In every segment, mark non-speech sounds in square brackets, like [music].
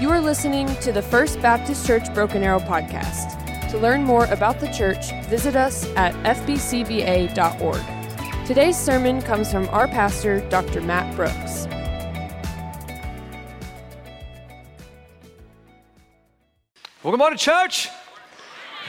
You are listening to the First Baptist Church Broken Arrow podcast. To learn more about the church, visit us at fbcba.org. Today's sermon comes from our pastor, Dr. Matt Brooks. Welcome good to church.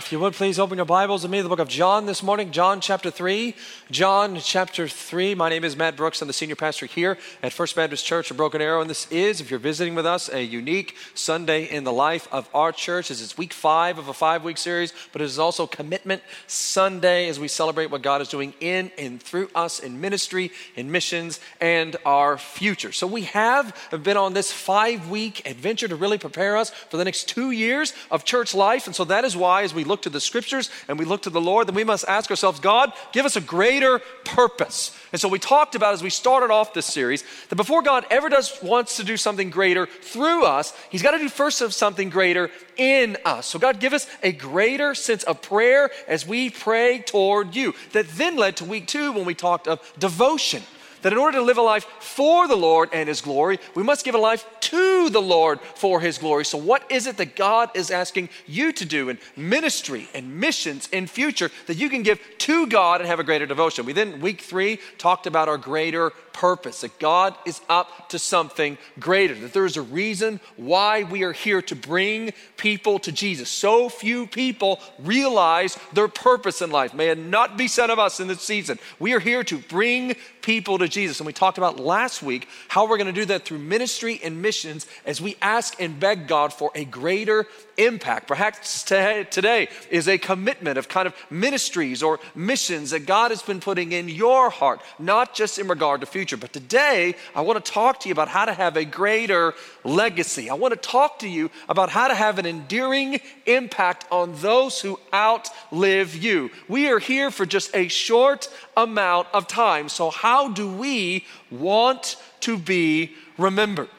If you would please open your Bibles with me, the book of John this morning, John chapter 3. John chapter 3. My name is Matt Brooks. I'm the senior pastor here at First Baptist Church of Broken Arrow. And this is, if you're visiting with us, a unique Sunday in the life of our church. As it's week five of a five week series, but it is also Commitment Sunday as we celebrate what God is doing in and through us in ministry, in missions, and our future. So we have been on this five week adventure to really prepare us for the next two years of church life. And so that is why, as we look to the scriptures and we look to the Lord, then we must ask ourselves, God, give us a greater purpose. And so we talked about as we started off this series that before God ever does wants to do something greater through us, He's got to do first of something greater in us. So God, give us a greater sense of prayer as we pray toward you. That then led to week two when we talked of devotion that in order to live a life for the Lord and His glory, we must give a life to the Lord for His glory. So, what is it that God is asking you to do in ministry and missions in future that you can give to God and have a greater devotion? We then, week three, talked about our greater purpose, that God is up to something greater, that there is a reason why we are here to bring people to Jesus. So few people realize their purpose in life. May it not be said of us in this season. We are here to bring people to Jesus. And we talked about last week how we're going to do that through ministry and missions as we ask and beg God for a greater impact. Perhaps today is a commitment of kind of ministries or missions that God has been putting in your heart, not just in regard to future. But today, I want to talk to you about how to have a greater legacy. I want to talk to you about how to have an enduring impact on those who outlive you. We are here for just a short amount of time. So, how do we want to be remembered?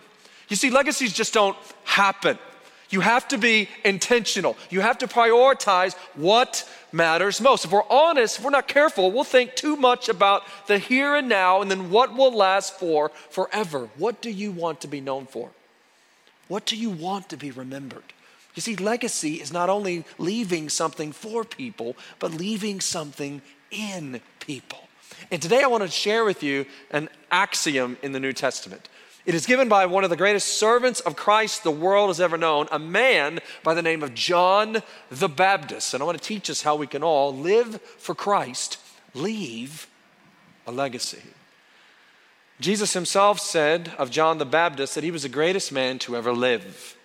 You see, legacies just don't happen. You have to be intentional. You have to prioritize what matters most. If we're honest, if we're not careful, we'll think too much about the here and now and then what will last for forever. What do you want to be known for? What do you want to be remembered? You see, legacy is not only leaving something for people, but leaving something in people. And today I want to share with you an axiom in the New Testament. It is given by one of the greatest servants of Christ the world has ever known, a man by the name of John the Baptist. And I want to teach us how we can all live for Christ, leave a legacy. Jesus himself said of John the Baptist that he was the greatest man to ever live.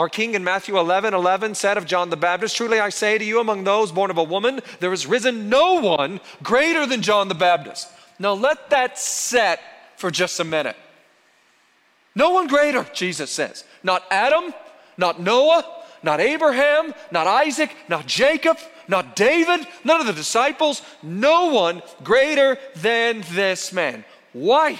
Our king in Matthew 11 11 said of John the Baptist, Truly I say to you, among those born of a woman, there has risen no one greater than John the Baptist. Now let that set for just a minute. No one greater, Jesus says. Not Adam, not Noah, not Abraham, not Isaac, not Jacob, not David, none of the disciples. No one greater than this man. Why?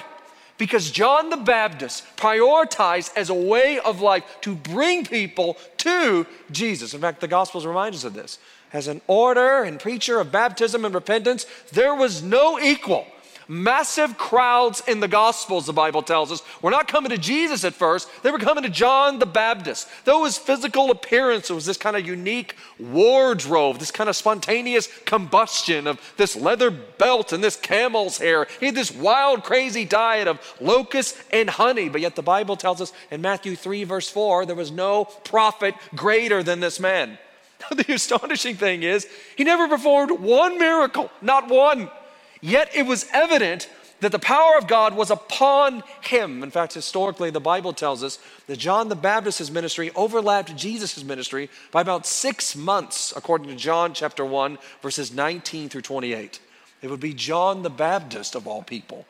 Because John the Baptist prioritized as a way of life to bring people to Jesus. In fact, the Gospels remind us of this. As an order and preacher of baptism and repentance, there was no equal massive crowds in the Gospels, the Bible tells us, were not coming to Jesus at first. They were coming to John the Baptist. Though his physical appearance was this kind of unique wardrobe, this kind of spontaneous combustion of this leather belt and this camel's hair. He had this wild, crazy diet of locusts and honey. But yet the Bible tells us in Matthew 3, verse 4, there was no prophet greater than this man. [laughs] The astonishing thing is, he never performed one miracle, not one. Yet it was evident that the power of God was upon him. In fact, historically, the Bible tells us that John the Baptist's ministry overlapped Jesus' ministry by about six months, according to John chapter 1, verses 19 through 28. It would be John the Baptist, of all people,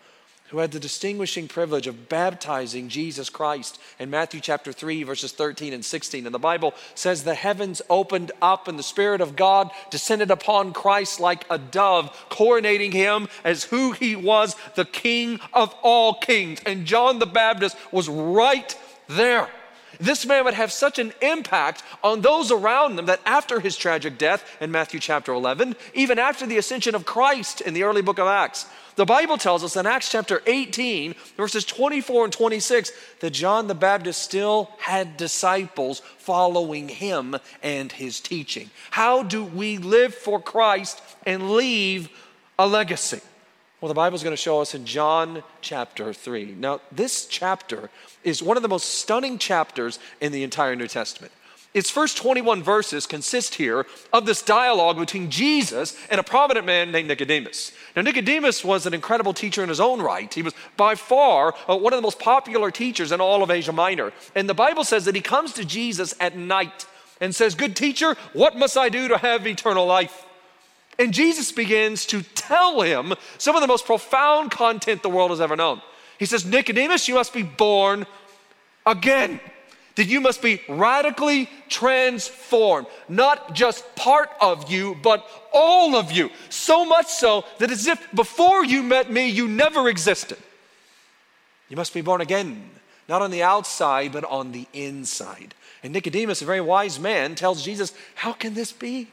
who had the distinguishing privilege of baptizing Jesus Christ in Matthew chapter 3, verses 13 and 16. And the Bible says the heavens opened up and the Spirit of God descended upon Christ like a dove, coronating him as who he was, the King of all kings. And John the Baptist was right there. This man would have such an impact on those around them that after his tragic death in Matthew chapter 11, even after the ascension of Christ in the early book of Acts, the Bible tells us in Acts chapter 18, verses 24 and 26, that John the Baptist still had disciples following him and his teaching. How do we live for Christ and leave a legacy? Well, the Bible is going to show us in John chapter 3. Now, this chapter is one of the most stunning chapters in the entire New Testament. Its first 21 verses consist here of this dialogue between Jesus and a prominent man named Nicodemus. Now, Nicodemus was an incredible teacher in his own right. He was by far uh, one of the most popular teachers in all of Asia Minor. And the Bible says that he comes to Jesus at night and says, Good teacher, what must I do to have eternal life? And Jesus begins to tell him some of the most profound content the world has ever known. He says, Nicodemus, you must be born again. That you must be radically transformed. Not just part of you, but all of you. So much so that as if before you met me, you never existed. You must be born again, not on the outside, but on the inside. And Nicodemus, a very wise man, tells Jesus, How can this be?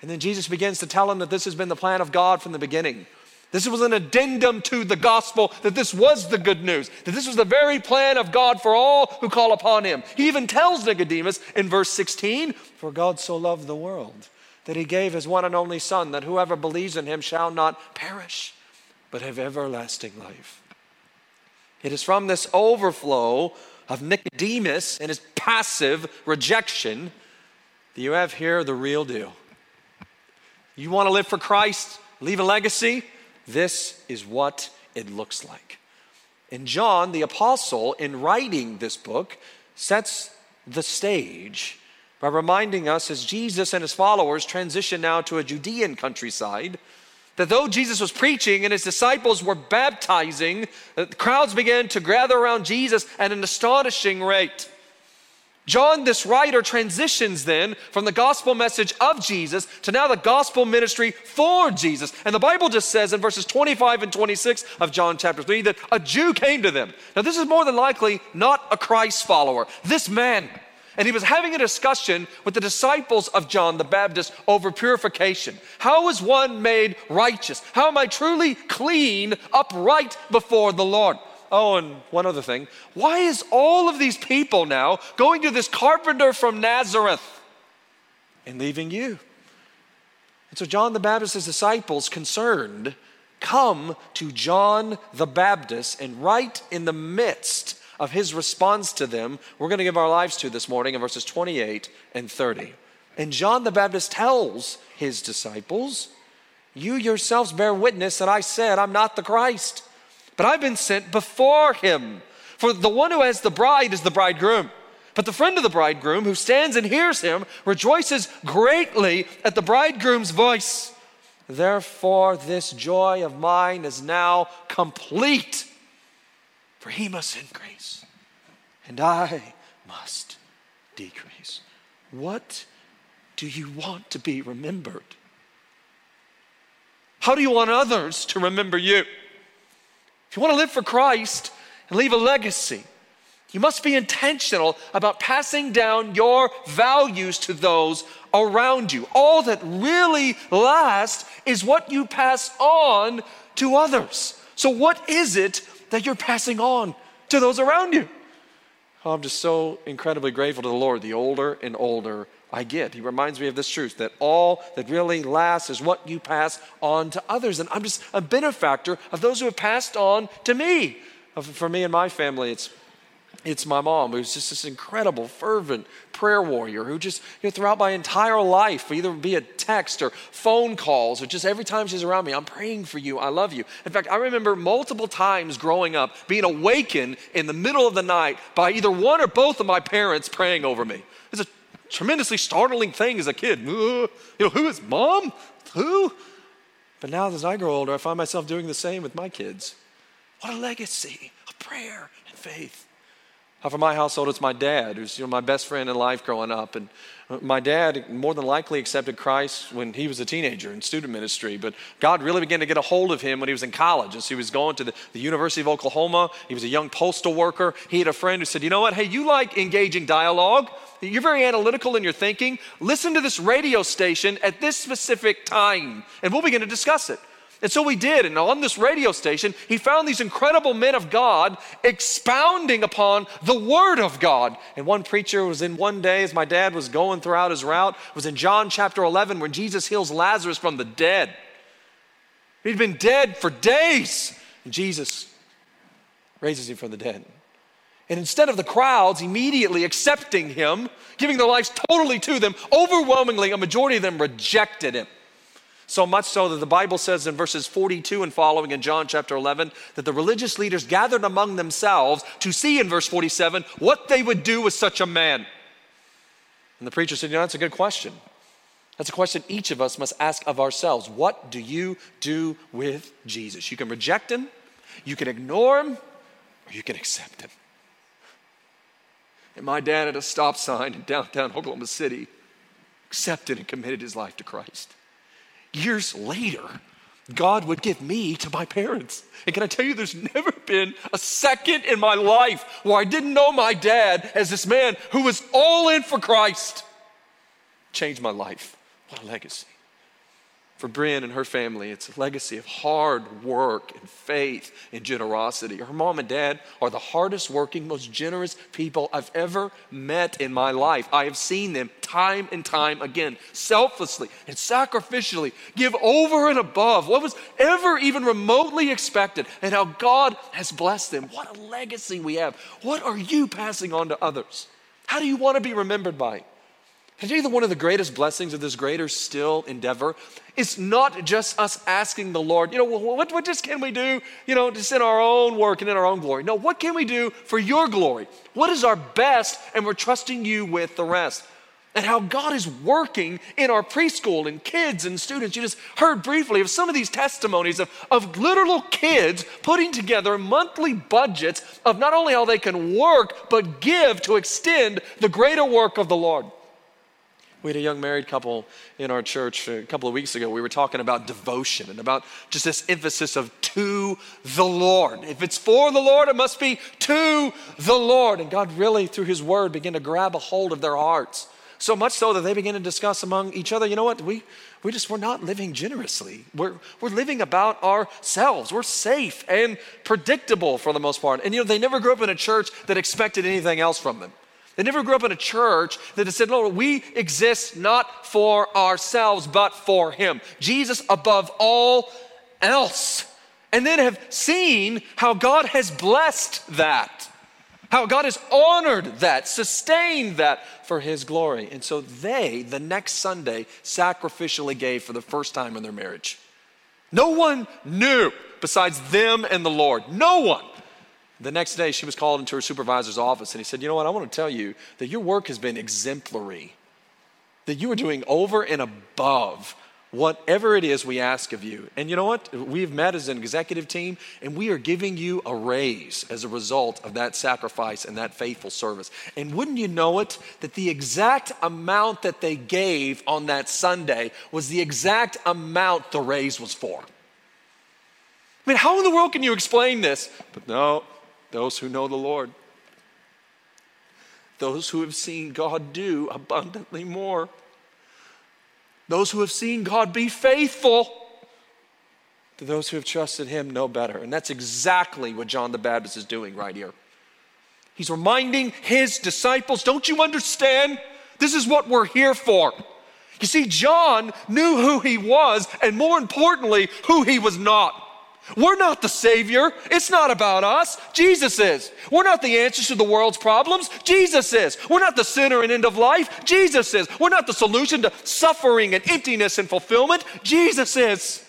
And then Jesus begins to tell him that this has been the plan of God from the beginning. This was an addendum to the gospel, that this was the good news, that this was the very plan of God for all who call upon him. He even tells Nicodemus in verse 16 For God so loved the world that he gave his one and only Son, that whoever believes in him shall not perish, but have everlasting life. It is from this overflow of Nicodemus and his passive rejection that you have here the real deal. You want to live for Christ, leave a legacy? This is what it looks like. And John, the apostle, in writing this book, sets the stage by reminding us as Jesus and his followers transition now to a Judean countryside that though Jesus was preaching and his disciples were baptizing, uh, crowds began to gather around Jesus at an astonishing rate. John, this writer, transitions then from the gospel message of Jesus to now the gospel ministry for Jesus. And the Bible just says in verses 25 and 26 of John chapter 3 that a Jew came to them. Now, this is more than likely not a Christ follower. This man, and he was having a discussion with the disciples of John the Baptist over purification. How is one made righteous? How am I truly clean, upright before the Lord? Oh, and one other thing. Why is all of these people now going to this carpenter from Nazareth and leaving you? And so John the Baptist's disciples, concerned, come to John the Baptist, and right in the midst of his response to them, we're going to give our lives to this morning in verses 28 and 30. And John the Baptist tells his disciples, You yourselves bear witness that I said, I'm not the Christ but I've been sent before him. For the one who has the bride is the bridegroom. But the friend of the bridegroom who stands and hears him rejoices greatly at the bridegroom's voice. Therefore, this joy of mine is now complete. For he must increase, and I must decrease. What do you want to be remembered? How do you want others to remember you? If you want to live for Christ and leave a legacy, you must be intentional about passing down your values to those around you. All that really lasts is what you pass on to others. So, what is it that you're passing on to those around you? Oh, I'm just so incredibly grateful to the Lord. The older and older I get. He reminds me of this truth that all that really lasts is what you pass on to others. And I'm just a benefactor of those who have passed on to me. For me and my family, it's it's my mom, who's just this incredible, fervent prayer warrior who just, you know, throughout my entire life, either via text or phone calls, or just every time she's around me, I'm praying for you, I love you. In fact, I remember multiple times growing up being awakened in the middle of the night by either one or both of my parents praying over me. It's a tremendously startling thing as a kid. Uh, you know, who is mom? Who? But now as I grow older, I find myself doing the same with my kids. What a legacy of prayer and faith. For my household, it's my dad, who's you know, my best friend in life growing up. And uh, my dad more than likely accepted Christ when he was a teenager in student ministry, but God really began to get a hold of him when he was in college. As he was going to the, the University of Oklahoma, he was a young postal worker. He had a friend who said, You know what? Hey, you like engaging dialogue? You're very analytical in your thinking. Listen to this radio station at this specific time, and we'll begin to discuss it. And so we did. And on this radio station, he found these incredible men of God expounding upon the Word of God. And one preacher was in one day, as my dad was going throughout his route, was in John chapter 11, when Jesus heals Lazarus from the dead. He'd been dead for days. And Jesus raises him from the dead. And instead of the crowds immediately accepting him, giving their lives totally to them, overwhelmingly, a majority of them rejected him. So much so that the Bible says in verses 42 and following in John chapter 11 that the religious leaders gathered among themselves to see in verse 47 what they would do with such a man. And the preacher said, You know, that's a good question. That's a question each of us must ask of ourselves. What do you do with Jesus? You can reject him, you can ignore him, or you can accept him. And my dad at a stop sign in downtown Oklahoma City accepted and committed his life to Christ years later, God would give me to my parents. And can I tell you, there's never been a second in my life where I didn't know my dad as this man who was all in for Christ. Changed my life. What a legacy for Bryn and her family, it's a legacy of hard work and faith and generosity. Her mom and dad are the hardest working, most generous people I've ever met in my life. I have seen them time and time again, selflessly and sacrificially give over and above what was ever even remotely expected, and how God has blessed them. What a legacy we have. What are you passing on to others? How do you want to be remembered by? Tell you one of the greatest blessings of this greater still endeavor is not just us asking the Lord, you know, what, what just can we do, you know, just in our own work and in our own glory? No, what can we do for your glory? What is our best? And we're trusting you with the rest. And how God is working in our preschool and kids and students. You just heard briefly of some of these testimonies of, of literal kids putting together monthly budgets of not only how they can work, but give to extend the greater work of the Lord. We had a young married couple in our church a couple of weeks ago. We were talking about devotion and about just this emphasis of to the Lord. If it's for the Lord, it must be to the Lord. And God really, through His Word, began to grab a hold of their hearts. So much so that they began to discuss among each other, you know what? We, we just, we're not living generously. We're, we're living about ourselves. We're safe and predictable for the most part. And you know, they never grew up in a church that expected anything else from them. They never grew up in a church that said, Lord, we exist not for ourselves, but for Him. Jesus above all else. And then have seen how God has blessed that, how God has honored that, sustained that for His glory. And so they, the next Sunday, sacrificially gave for the first time in their marriage. No one knew besides them and the Lord. No one. The next day, she was called into her supervisor's office, and he said, You know what? I want to tell you that your work has been exemplary, that you are doing over and above whatever it is we ask of you. And you know what? We've met as an executive team, and we are giving you a raise as a result of that sacrifice and that faithful service. And wouldn't you know it, that the exact amount that they gave on that Sunday was the exact amount the raise was for? I mean, how in the world can you explain this? But no, those who know the Lord, those who have seen God do abundantly more, those who have seen God be faithful. To those who have trusted him know better. And that's exactly what John the Baptist is doing right here. He's reminding his disciples, don't you understand? This is what we're here for. You see, John knew who he was, and more importantly, who he was not. We're not the Savior. It's not about us. Jesus is. We're not the answers to the world's problems. Jesus is. We're not the sinner and end of life. Jesus is. We're not the solution to suffering and emptiness and fulfillment. Jesus is.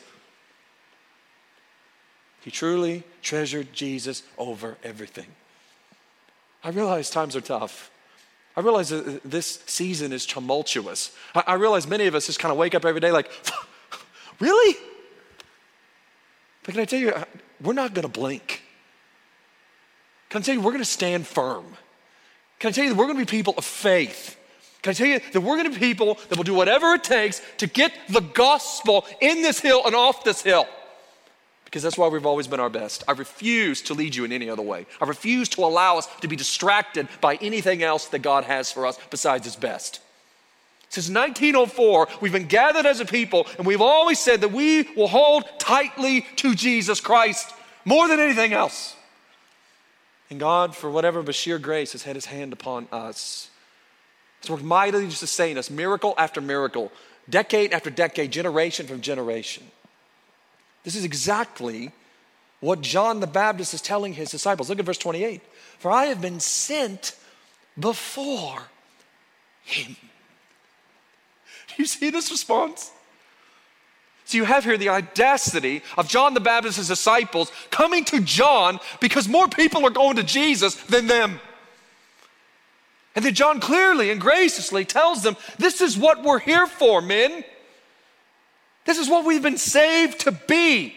He truly treasured Jesus over everything. I realize times are tough. I realize this season is tumultuous. I realize many of us just kind of wake up every day like, [laughs] really? But can I tell you, uh, we're not going to blink. Can I tell you, we're going to stand firm. Can I tell you that we're going to be people of faith? Can I tell you that we're going to be people that will do whatever it takes to get the gospel in this hill and off this hill? Because that's why we've always been our best. I refuse to lead you in any other way. I refuse to allow us to be distracted by anything else that God has for us besides His best. Since 1904, we've been gathered as a people, and we've always said that we will hold tightly to Jesus Christ more than anything else. And God, for whatever but sheer grace, has had his hand upon us. He's worked mightily to sustain us, miracle after miracle, decade after decade, generation from generation. This is exactly what John the Baptist is telling his disciples. Look at verse 28. For I have been sent before him. Do [laughs] you see this response? So you have here the audacity of John the Baptist's disciples coming to John because more people are going to Jesus than them. And then John clearly and graciously tells them, This is what we're here for, men. This is what we've been saved to be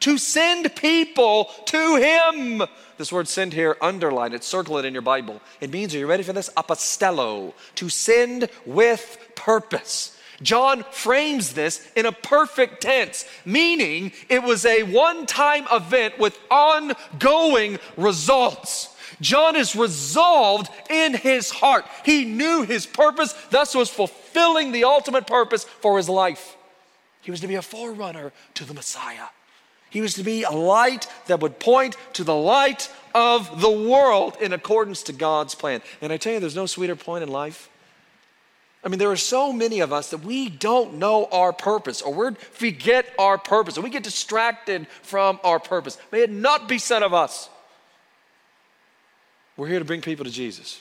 to send people to Him. This word send here, underline it, circle it in your Bible. It means, are you ready for this? Apostello, to send with purpose. John frames this in a perfect tense, meaning it was a one time event with ongoing results. John is resolved in his heart. He knew his purpose, thus was fulfilling the ultimate purpose for his life. He was to be a forerunner to the Messiah. He was to be a light that would point to the light of the world in accordance to God's plan. And I tell you, there's no sweeter point in life. I mean, there are so many of us that we don't know our purpose or we forget our purpose and we get distracted from our purpose. May it not be said of us. We're here to bring people to Jesus.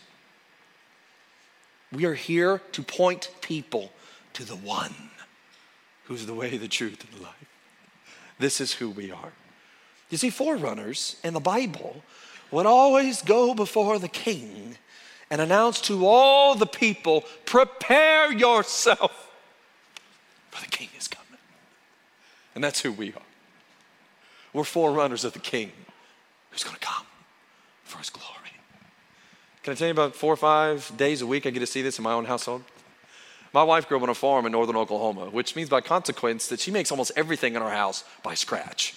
We are here to point people to the one who's the way, the truth, and the life. This is who we are. You see, forerunners in the Bible would always go before the king and announce to all the people, prepare yourself, for the king is coming. And that's who we are. We're forerunners of the king who's going to come for his glory. Can I tell you about four or five days a week I get to see this in my own household? My wife grew up on a farm in northern Oklahoma, which means by consequence that she makes almost everything in our house by scratch.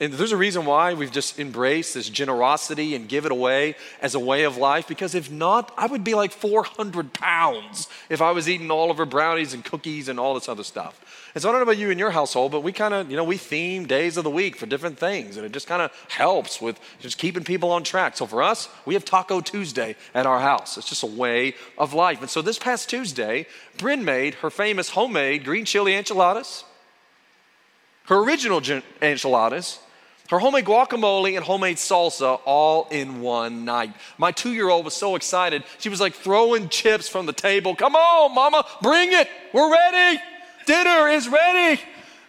And there's a reason why we've just embraced this generosity and give it away as a way of life, because if not, I would be like 400 pounds if I was eating all of her brownies and cookies and all this other stuff. And so I don't know about you in your household, but we kind of, you know, we theme days of the week for different things, and it just kind of helps with just keeping people on track. So for us, we have Taco Tuesday at our house. It's just a way of life. And so this past Tuesday, Bryn made her famous homemade green chili enchiladas, her original enchiladas, her homemade guacamole and homemade salsa all in one night. My two year old was so excited. She was like throwing chips from the table. Come on, mama, bring it. We're ready. Dinner is ready.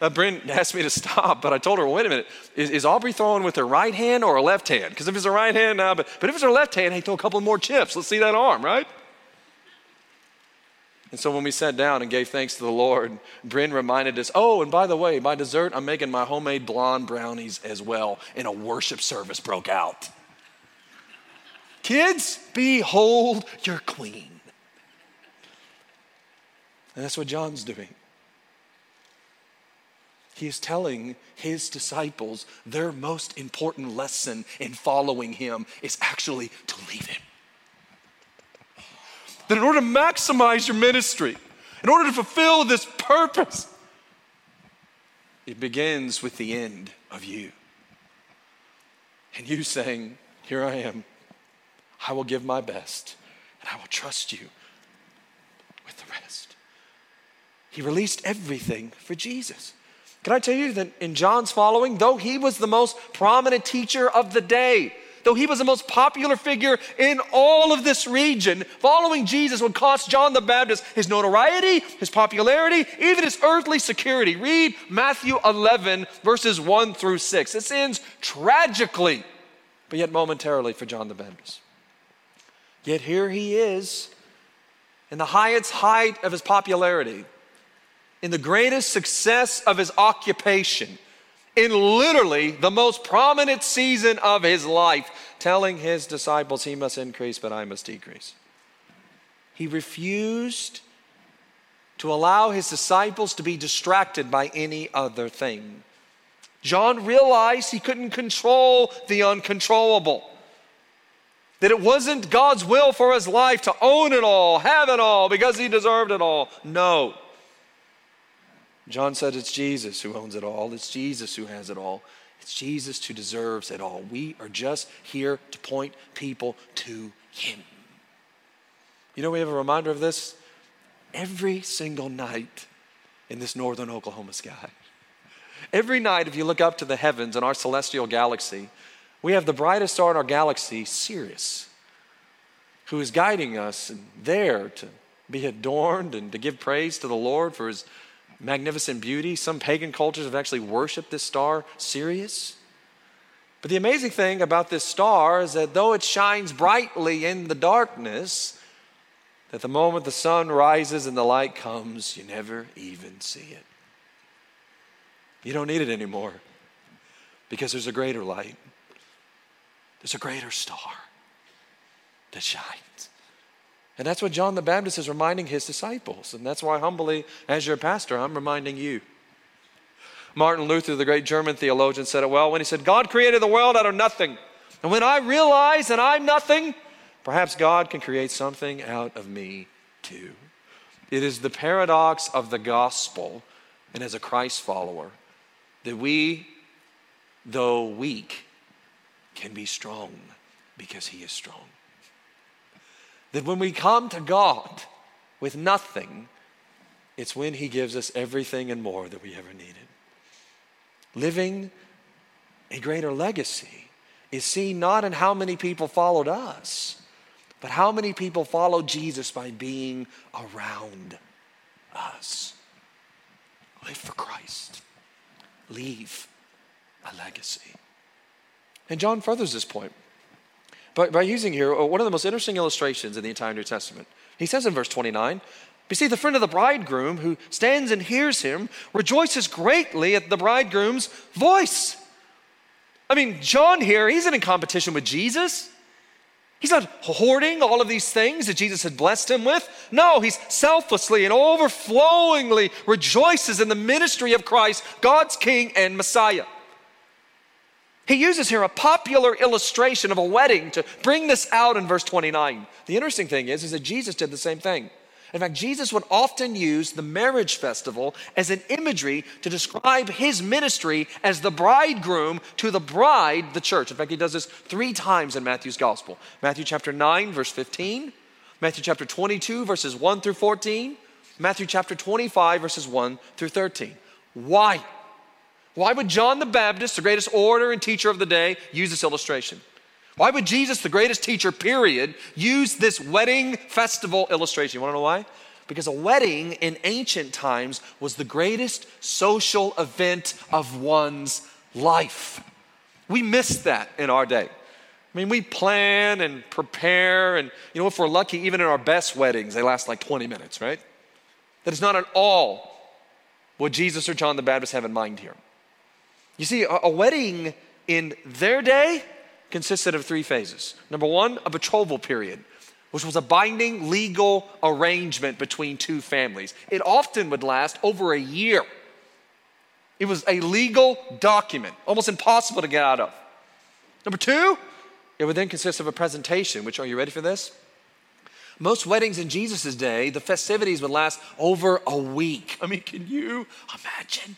Uh, Bryn asked me to stop, but I told her, wait a minute, is, is Aubrey throwing with her right hand or her left hand? Because if it's her right hand, now, but, but if it's her left hand, hey, throw a couple more chips. Let's see that arm, right? And so when we sat down and gave thanks to the Lord, Bryn reminded us, oh, and by the way, my dessert, I'm making my homemade blonde brownies as well. And a worship service broke out. Kids, behold your queen. And that's what John's doing. He is telling his disciples their most important lesson in following him is actually to leave him. That in order to maximize your ministry, in order to fulfill this purpose, it begins with the end of you. And you saying, Here I am. I will give my best, and I will trust you with the rest. He released everything for Jesus. Can I tell you that in John's following, though he was the most prominent teacher of the day, though he was the most popular figure in all of this region, following Jesus would cost John the Baptist his notoriety, his popularity, even his earthly security. Read Matthew 11, verses 1 through 6. This ends tragically, but yet momentarily for John the Baptist. Yet here he is in the highest height of his popularity in the greatest success of his occupation, in literally the most prominent season of his life, telling his disciples he must increase, but I must decrease. He refused to allow his disciples to be distracted by any other thing. John realized he couldn't control the uncontrollable. That it wasn't God's will for his life to own it all, have it all, because he deserved it all. No. John said it's Jesus who owns it all, it's Jesus who has it all. It's Jesus who deserves it all. We are just here to point people to him. You know, we have a reminder of this every single night in this northern Oklahoma sky. Every night, if you look up to the heavens in our celestial galaxy, we have the brightest star in our galaxy, Sirius, who is guiding us there to be adorned and to give praise to the Lord for his magnificent beauty. Some pagan cultures have actually worshiped this star, Sirius. But the amazing thing about this star is that though it shines brightly in the darkness, that the moment the sun rises and the light comes, you never even see it. You don't need it anymore because there's a greater light, there's a greater star that shines. And that's what John the Baptist is reminding his disciples. And that's why, humbly, as your pastor, I'm reminding you. Martin Luther, the great German theologian, said it well when he said, God created the world out of nothing. And when I realize that I'm nothing, perhaps God can create something out of me too. It is the paradox of the gospel and as a Christ follower that we, though weak, can be strong because he is strong. That when we come to God with nothing, it's when He gives us everything and more that we ever needed. Living a greater legacy is seen not in how many people followed us, but how many people followed Jesus by being around us. Live for Christ, leave a legacy. And John furthers this point by, by using here uh, one of the most interesting illustrations in the entire New Testament. He says in verse 29, you see, the friend of the bridegroom who stands and hears him rejoices greatly at the bridegroom's voice. I mean, John here, he's in competition with Jesus. He's not hoarding all of these things that Jesus had blessed him with. No, he's selflessly and overflowingly rejoices in the ministry of Christ, God's King and Messiah. He uses here a popular illustration of a wedding to bring this out in verse 29. The interesting thing is, is that Jesus did the same thing. In fact, Jesus would often use the marriage festival as an imagery to describe his ministry as the bridegroom to the bride, the church. In fact, he does this three times in Matthew's gospel Matthew chapter 9, verse 15, Matthew chapter 22, verses 1 through 14, Matthew chapter 25, verses 1 through 13. Why? Why would John the Baptist, the greatest orator and teacher of the day, use this illustration? Why would Jesus, the greatest teacher, period, use this wedding festival illustration? You wanna know why? Because a wedding in ancient times was the greatest social event of one's life. We miss that in our day. I mean, we plan and prepare, and you know, if we're lucky, even in our best weddings, they last like 20 minutes, right? That is not at all what Jesus or John the Baptist have in mind here. You see, a, wedding in their day consisted of three phases. Number one, a betrothal period, which was a binding legal arrangement between two families. It often would last over a year. It was a legal document, almost impossible to get out of. Number two, it would then consist of a presentation, which, are you ready for this? Most weddings in Jesus' day, the festivities would last over a week. I mean, can you imagine?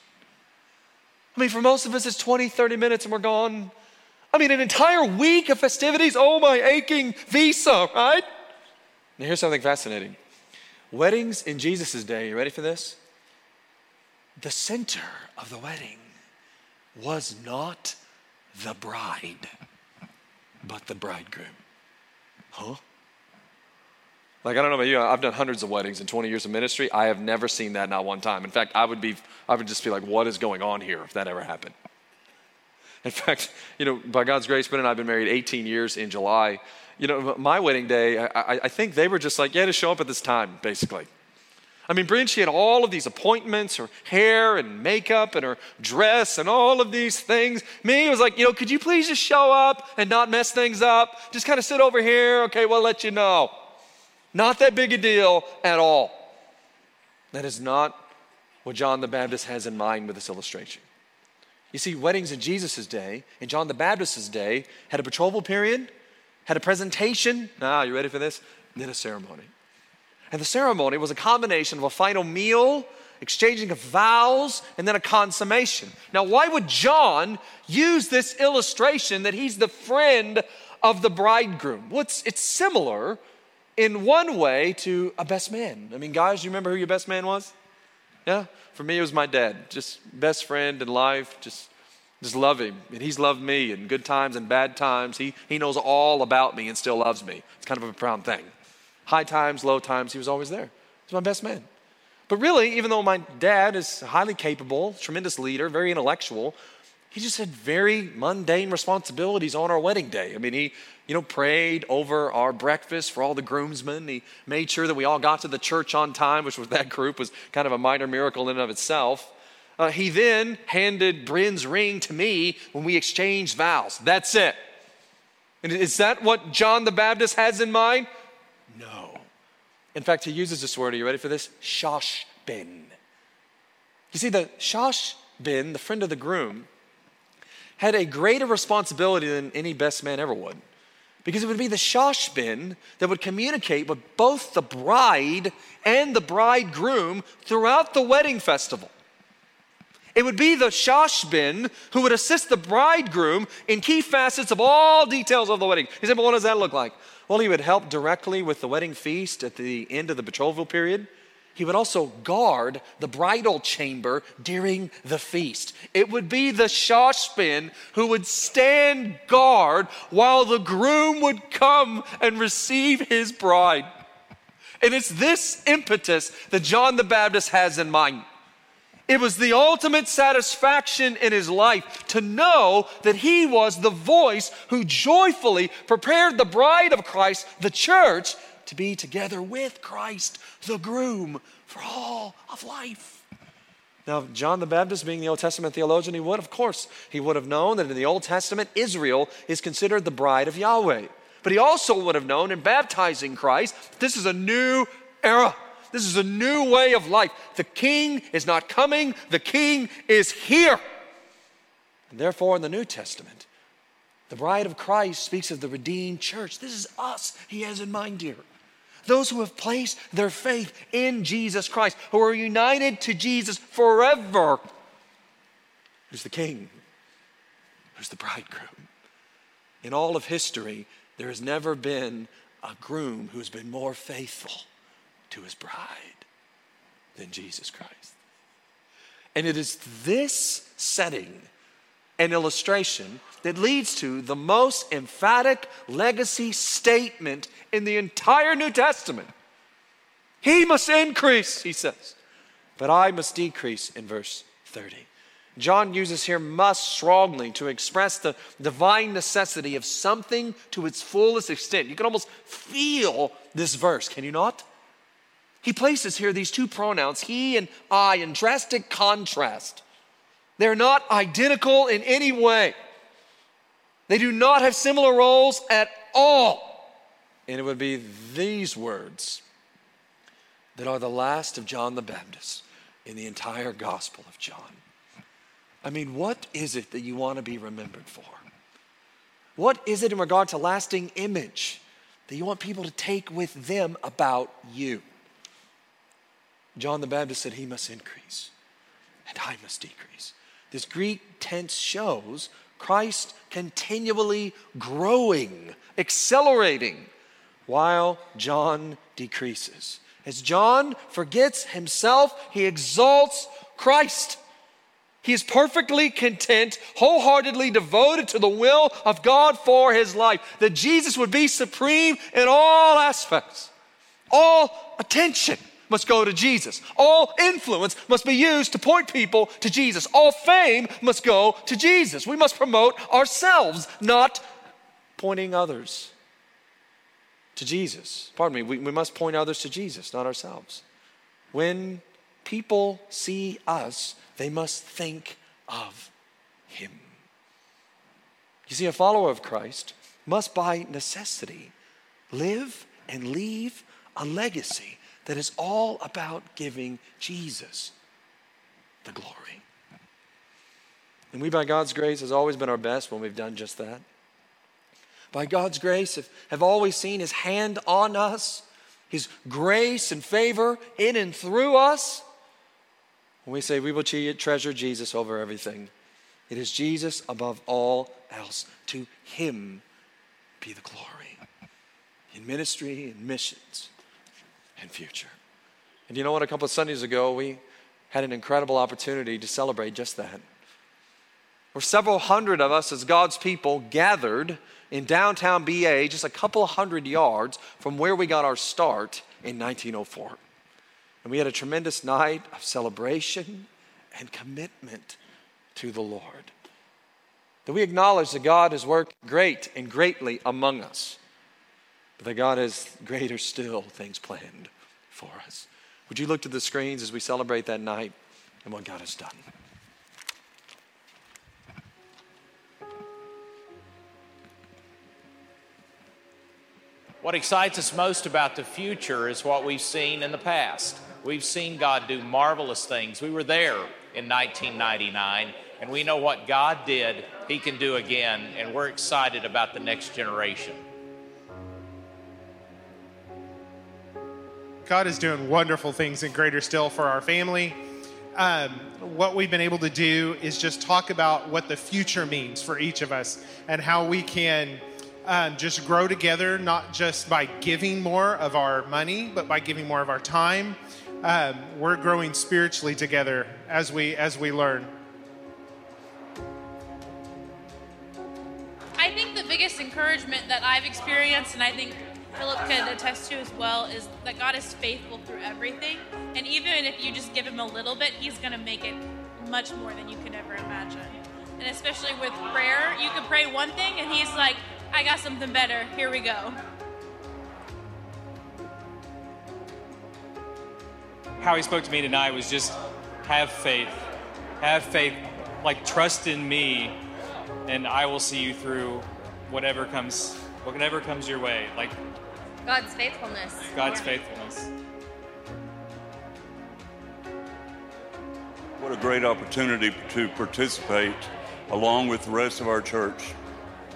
I mean, for most of us, it's 20, 30 minutes and we're gone. I mean, an entire week of festivities. Oh, my aching visa, right? Now, here's something fascinating weddings in Jesus' day, you ready for this? The center of the wedding was not the bride, but the bridegroom. Huh? Like, I don't know about you, I've done hundreds of weddings in 20 years of ministry. I have never seen that not one time. In fact, I would be, I would just be like, what is going on here if that ever happened? In [laughs] fact, you know, by God's grace, Bryn and I have been married 18 years in July. You know, my wedding day, I, I think they were just like, yeah, to show up at this time, basically. I mean, Bryn, she had all of these appointments, her hair and makeup and her dress and all of these things. Me, it was like, you know, could you please just show up and not mess things up? Just kind of sit over here. Okay, we'll let you know. Not that big a deal at all. That is not what John the Baptist has in mind with this illustration. You see, weddings in Jesus' day, in John the Baptist's day, had a betrothal period, had a presentation. Ah, you ready for this? Then a ceremony. And the ceremony was a combination of a final meal, exchanging of vows, and then a consummation. Now, why would John use this illustration that he's the friend of the bridegroom? Well, it's, it's similar in one way to a best man. I mean, guys, you remember who your best man was? Yeah? For me, it was my dad. Just best friend in life. Just, just love him. And he's loved me in good times and bad times. He, he knows all about me and still loves me. It's kind of a profound thing. High times, low times, he was always there. He's my best man. But really, even though my dad is highly capable, tremendous leader, very intellectual, he just had very mundane responsibilities on our wedding day. I mean, he, you know, prayed over our breakfast for all the groomsmen. He made sure that we all got to the church on time, which was [laughs] that group was kind of a minor miracle in and of itself. Uh, he then handed Bryn's ring to me when we exchanged vows. That's it. And is that what John the Baptist has in mind? No. In fact, he uses this word. Are you ready for this? Shosh bin. You see, the shosh bin, the friend of the groom, had a greater responsibility than any best man ever would. Because it would be the shoshbin that would communicate with both the bride and the bridegroom throughout the wedding festival. It would be the shoshbin who would assist the bridegroom in key facets of all details of the wedding. He said, but what does that look like? Well, he would help directly with the wedding feast at the end of the betrothal period. He would also guard the bridal chamber during the feast. It would be the shoshbin who would stand guard while the groom would come and receive his bride. And it's this impetus that John the Baptist has in mind. It was the ultimate satisfaction in his life to know that he was the voice who joyfully prepared the bride of Christ, the church, to be together with Christ, the groom, for all of life. Now, John the Baptist, being the Old Testament theologian, he would, of course, he would have known that in the Old Testament, Israel is considered the bride of Yahweh. But he also would have known in baptizing Christ, this is a new era. This is a new way of life. The king is not coming, the king is here. And therefore, in the New Testament, the bride of Christ speaks of the redeemed church. This is us he has in mind here. Those who have placed their faith in Jesus Christ, who are united to Jesus forever. Who's the king? Who's the bridegroom? In all of history, there has never been a groom who's been more faithful to his bride than Jesus Christ. And it is this setting and illustration that leads to the most emphatic legacy statement in the entire New Testament. He must increase, he says, but I must decrease in verse 30. John uses here must strongly to express the divine necessity of something to its fullest extent. You can almost feel this verse, can you not? He places here these two pronouns, he and I, in drastic contrast. They're not identical in any way. They do not have similar roles at all. And it would be these words that are the last of John the Baptist in the entire Gospel of John. I mean, what is it that you want to be remembered for? What is it in regard to lasting image that you want people to take with them about you? John the Baptist said, He must increase and I must decrease. This Greek tense shows Christ continually growing, accelerating, while John decreases. As John forgets himself, he exalts Christ. He is perfectly content, wholeheartedly devoted to the will of God for his life, that Jesus would be supreme in all aspects, all attention must go to Jesus. All influence must be used to point people to Jesus. All fame must go to Jesus. We must promote ourselves, not pointing others to Jesus. Pardon me, we, we must point others to Jesus, not ourselves. when people see us, they must think of him. You see, a follower of Christ must by necessity live and leave a legacy that is all about giving Jesus the glory. And we, by God's grace, has always been our best when we've done just that. By God's grace, have, have always seen His hand on us, His grace and favor in and through us. When we say we will treasure Jesus over everything, it is Jesus above all else. To Him be the glory in ministry and missions and future. And you know what? A couple of Sundays ago, we had an incredible opportunity to celebrate just that. Where several hundred of us, as God's people, gathered in downtown BA, just a couple hundred yards from where we got our start in 1904. And we had a tremendous night of celebration and commitment to the Lord. That we acknowledge that God has worked great and greatly among us, but that God has greater still things planned for us. Would you look to the screens as we celebrate that night and what God has done? What excites us most about the future is what we've seen in the past. We've seen God do marvelous things. We were there in 1999, and we know what God did, He can do again, and we're excited about the next generation. God is doing wonderful things and greater still for our family. Um, what we've been able to do is just talk about what the future means for each of us and how we can um, just grow together, not just by giving more of our money, but by giving more of our time. Um, we're growing spiritually together as we as we learn. I think the biggest encouragement that I've experienced, and I think Philip can attest to as well is that God is faithful through everything. And even if you just give him a little bit, he's going to make it much more than you could ever imagine. And especially with prayer, you could pray one thing and he's like, I got something better. Here we go. How he spoke to me tonight was just have faith. Have faith. Like, trust in me, and I will see you through whatever comes whatever comes your way. Like God's faithfulness. God's faithfulness. What a great opportunity to participate along with the rest of our church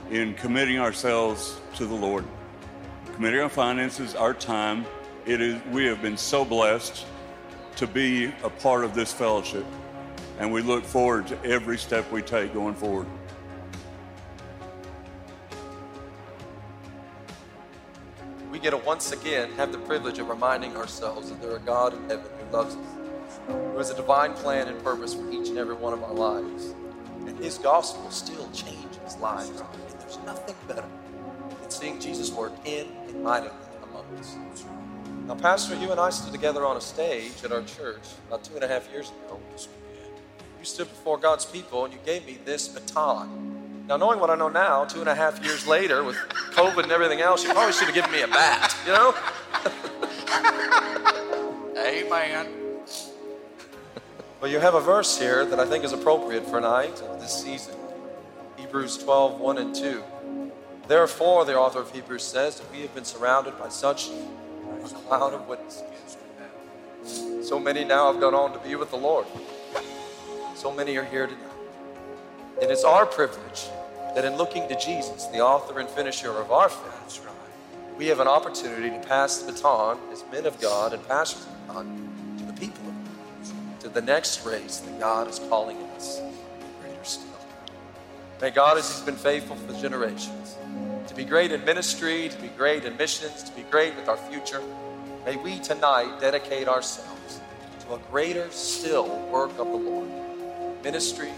in committing ourselves to the Lord, committing our finances, our time. It is we have been so blessed to be a part of this fellowship, and we look forward to every step we take going forward. Get to once again have the privilege of reminding ourselves that there are God in heaven who loves us, who has a divine plan and purpose for each and every one of our lives. And his gospel still changes lives. And there's nothing better than seeing Jesus work in and mightily among us. Now, Pastor, you and I stood together on a stage at our church about two and a half years ago. You stood before God's people and you gave me this baton now, knowing what I know now, two and a half years later, with COVID and everything else, you probably should have given me a bat, you know? [laughs] Amen. Well, you have a verse here that I think is appropriate for a night of uh, this season Hebrews 12, 1 and 2. Therefore, the author of Hebrews says that we have been surrounded by such a cloud of witnesses. So many now have gone on to be with the Lord. So many are here tonight. And it's our privilege that in looking to Jesus, the author and finisher of our faith, we have an opportunity to pass the baton as men of God and pastors of God to the people of God, to the next race that God is calling us greater still. May God, as He's been faithful for generations, to be great in ministry, to be great in missions, to be great with our future, may we tonight dedicate ourselves to a greater still work of the Lord. Ministry,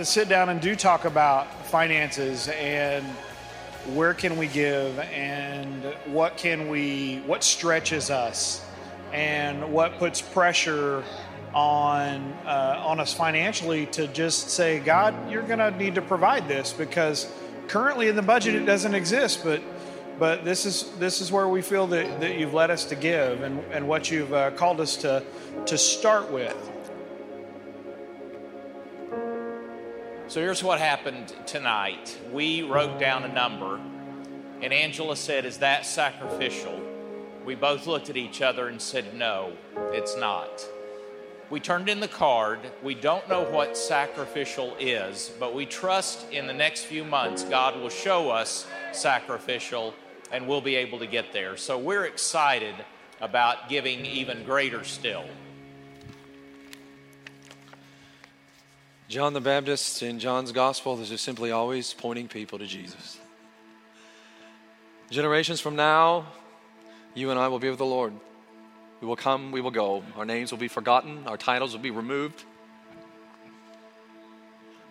to sit down and do talk about finances and where can we give and what can we what stretches us and what puts pressure on uh, on us financially to just say god you're going to need to provide this because currently in the budget it doesn't exist, but but this is this is where we feel that, that you've led us to give and, and what you've uh, called us to to start with. So here's what happened tonight. We wrote down a number, and Angela said, Is that sacrificial? We both looked at each other and said, No, it's not. We turned in the card. We don't know what sacrificial is, but we trust in the next few months God will show us sacrificial and we'll be able to get there. So we're excited about giving even greater still. John the Baptist in John's gospel is just simply always pointing people to Jesus. Generations from now, you and I will be with the Lord. We will come, we will go. Our names will be forgotten, our titles will be removed.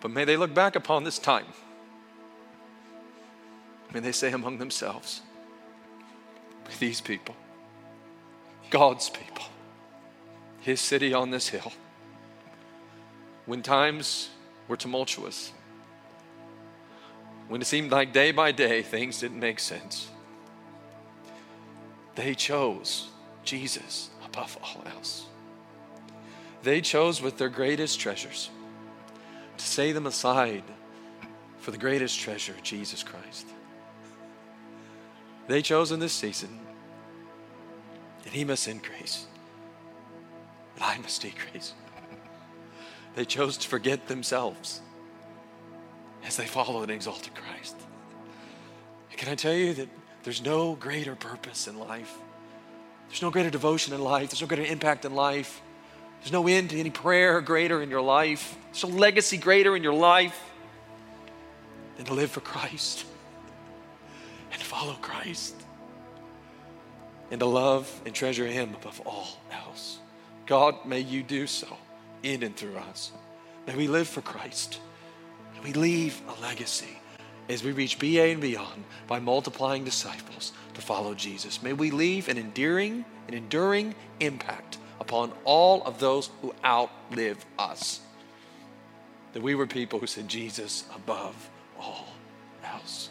But may they look back upon this time. May they say among themselves, these people, God's people, His city on this hill, when times were tumultuous, when it seemed like day by day things didn't make sense, they chose Jesus above all else. They chose with their greatest treasures to say them aside for the greatest treasure, Jesus Christ. They chose in this season that He must increase, that I must decrease. They chose to forget themselves as they followed and exalted Christ. Can I tell you that there's no greater purpose in life? There's no greater devotion in life. There's no greater impact in life. There's no end to any prayer greater in your life. There's no legacy greater in your life than to live for Christ and follow Christ and to love and treasure Him above all else. God, may you do so in and through us. May we live for Christ. May we leave a legacy as we reach BA and beyond by multiplying disciples to follow Jesus. May we leave an endearing, an enduring impact upon all of those who outlive us. That we were people who said Jesus above all else.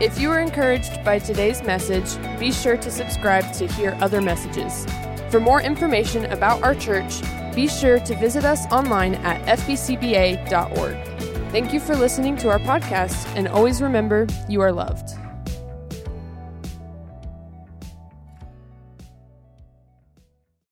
If you were encouraged by today's message, be sure to subscribe to hear other messages. For more information about our church, be sure to visit us online at fbcba.org. Thank you for listening to our podcast, and always remember you are loved.